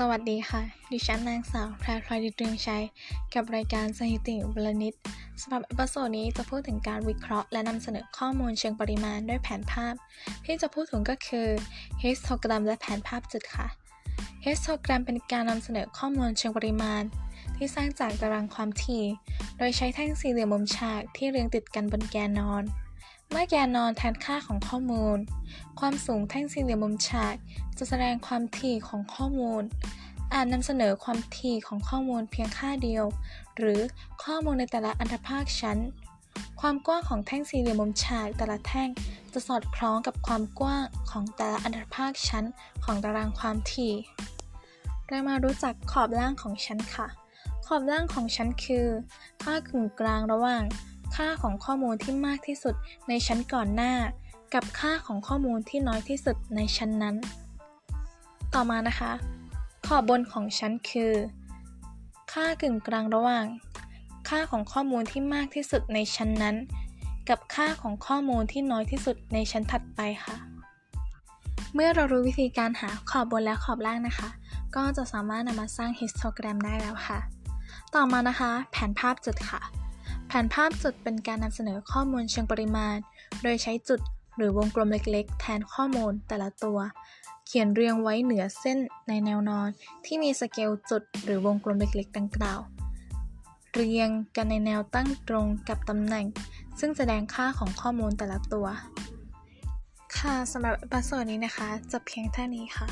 สวัสดีค่ะ ดิฉันนางสาวแพรพลอยดิตรึงชัย กับรายการสถิติบลนิดสำหรับ episode นี้จะพูดถึงการวิเคราะห์และนำเสนอข้อมูลเชิงปริมาณด้วยแผนภาพ ที่จะพูดถึงก็คือฮิสโตกรัมและแผนภาพจุดค่ะฮิสโตกรัมเป็นการนำเสนอข้อมูลเชิงปริมาณ ที่สร้างจากตารางความถี่ โดยใช้แท่งสี่เหลี่ยมมุมฉากที่เรียงติดกันบนแกนนอนเมื่อแกนนอนแทนค่าของข้อมูล ความสูงแท่งสี่เหลี่ยมมุมฉาก จะแสดงความถี่ของข้อมูล อาจนำเสนอความถี่ของข้อมูลเพียงค่าเดียว หรือข้อมูลในแต่ละอันธภาคชั้น ความกว้างของแท่งสี่เหลี่ยมมุมฉากแต่ละแท่งจะสอดคล้องกับความกว้างของแต่ละอันธภาคชั้นของตารางความถี่ เรามารู้จักขอบล่างของชั้นค่ะ ขอบล่างของชั้นคือ ค่ากึ่งกลางระหว่าง ค่าของข้อมูลที่มากที่สุดในชั้นก่อนหน้า กับค่าของข้อมูลที่น้อยที่สุดในชั้นนั้น ต่อมานะคะ ขอบบนของชั้นคือ ค่ากึ่งกลางระหว่าง ค่าของข้อมูลที่มากที่สุดในชั้นนั้น กับค่าของข้อมูลที่น้อยที่สุดในชั้นถัดไปค่ะ เมื่อเรารู้วิธีการหาขอบบนและขอบล่างนะคะ ก็จะสามารถนำมาสร้างฮิสโตแกรมได้แล้วค่ะ ต่อมานะคะ แผนภาพจุดค่ะ แผนภาพจุดเป็นการนำเสนอข้อมูลเชิงปริมาณ โดยใช้จุด หรือวงกลมเล็กๆ แทนข้อมูลแต่ละตัว เขียนเรียงไว้เหนือเส้นในแนวนอน ที่มีสเกลจุดหรือวงกลมเล็กๆ ดังกล่าว เรียงกันในแนวตั้งตรงกับตำแหน่ง ซึ่งแสดงค่าของข้อมูลแต่ละตัว ค่ะสำหรับปัสโซนี้นะคะ จะเพียงเท่านี้ค่ะ